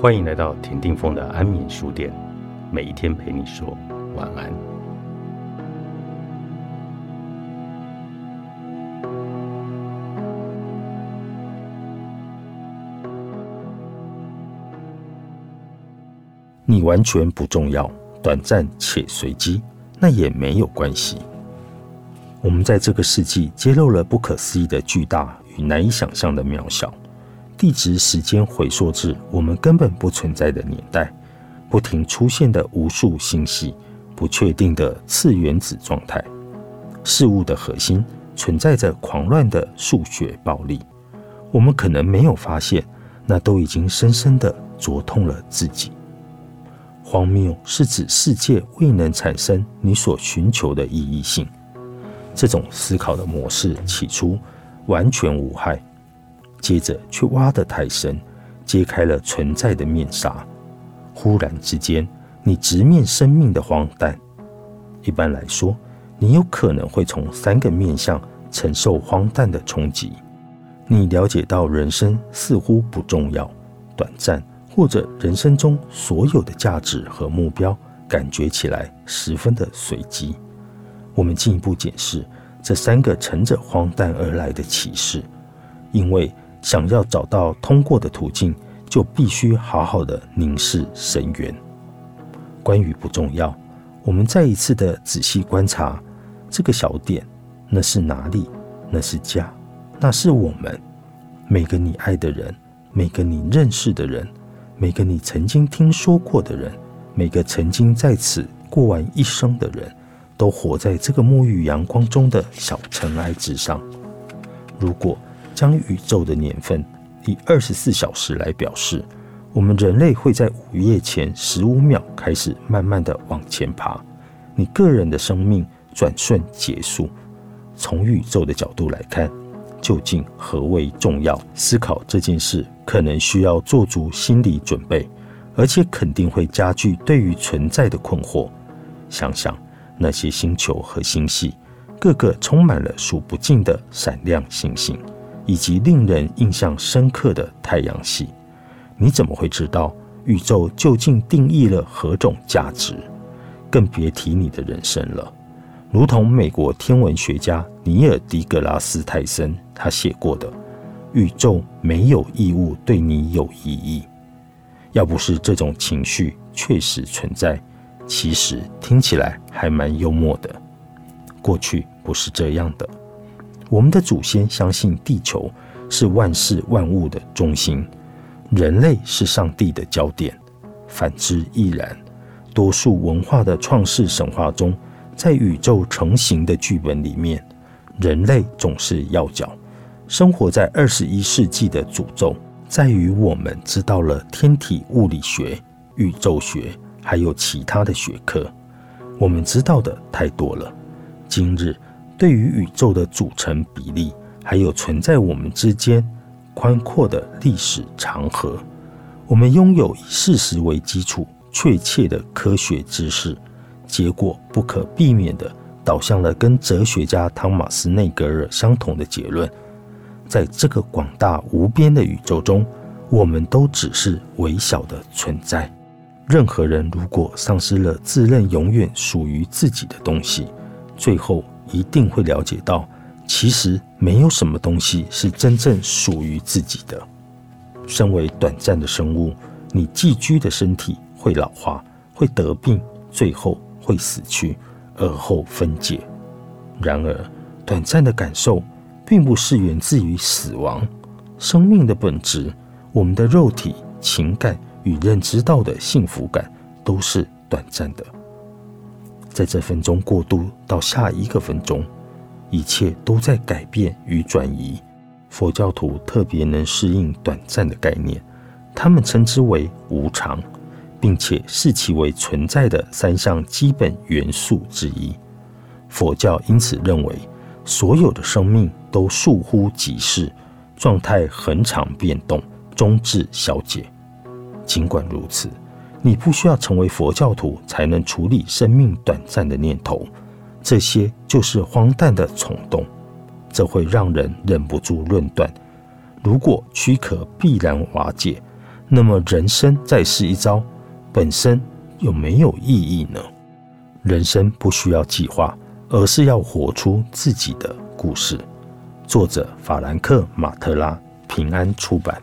欢迎来到田定峰的安眠书店，每一天陪你说晚安。你完全不重要，短暂且随机，那也没有关系。我们在这个世纪揭露了不可思议的巨大与难以想象的渺小。地质时间回溯至我们根本不存在的年代，不停出现的无数星系，不确定的次原子状态，事物的核心存在着狂乱的数学暴力。我们可能没有发现，那都已经深深的灼痛了自己。荒谬是指世界未能产生你所寻求的意义性。这种思考的模式起初完全无害。接着却挖得太深，揭开了存在的面纱。忽然之间，你直面生命的荒诞。一般来说，你有可能会从三个面向承受荒诞的冲击。你了解到人生似乎不重要、短暂，或者人生中所有的价值和目标感觉起来十分的随机。我们进一步解释这三个乘着荒诞而来的启示，因为。想要找到通过的途径，就必须好好的凝视深渊。关于不重要，我们再一次的仔细观察这个小点，那是哪里？那是家，那是我们。每个你爱的人，每个你认识的人，每个你曾经听说过的人，每个曾经在此过完一生的人，都活在这个沐浴阳光中的小尘埃之上。如果。将宇宙的年份以二十四小时来表示，我们人类会在午夜前十五秒开始慢慢的往前爬。你个人的生命转瞬结束。从宇宙的角度来看，究竟何为重要？思考这件事可能需要做足心理准备，而且肯定会加剧对于存在的困惑。想想那些星球和星系，个个充满了数不尽的闪亮星星。以及令人印象深刻的太阳系，你怎么会知道宇宙究竟定义了何种价值？更别提你的人生了。如同美国天文学家尼尔·迪格拉斯泰森他写过的：“宇宙没有义务对你有意义。”要不是这种情绪确实存在，其实听起来还蛮幽默的。过去不是这样的。我们的祖先相信地球是万事万物的中心，人类是上帝的焦点，反之亦然。多数文化的创世神话中，在宇宙成型的剧本里面，人类总是要角。生活在二十一世纪的诅咒，在于我们知道了天体物理学、宇宙学，还有其他的学科，我们知道的太多了。今日。对于宇宙的组成比例，还有存在我们之间宽阔的历史长河，我们拥有以事实为基础确切的科学知识，结果不可避免地导向了跟哲学家汤马斯内格尔相同的结论：在这个广大无边的宇宙中，我们都只是微小的存在。任何人如果丧失了自认永远属于自己的东西，最后。一定会了解到，其实没有什么东西是真正属于自己的。身为短暂的生物，你寄居的身体会老化，会得病，最后会死去，而后分解。然而，短暂的感受并不是源自于死亡。生命的本质，我们的肉体、情感与认知到的幸福感，都是短暂的。在这分钟过渡到下一个分钟，一切都在改变与转移。佛教徒特别能适应短暂的概念，他们称之为无常，并且视其为存在的三项基本元素之一。佛教因此认为，所有的生命都倏忽即逝，状态恒常变动，终至消解。尽管如此。你不需要成为佛教徒才能处理生命短暂的念头。这些就是荒诞的冲动。这会让人忍不住论断。如果躯壳必然瓦解那么人生再试一招本身有没有意义呢？人生不需要计划而是要活出自己的故事。作者法兰克马特拉平安出版。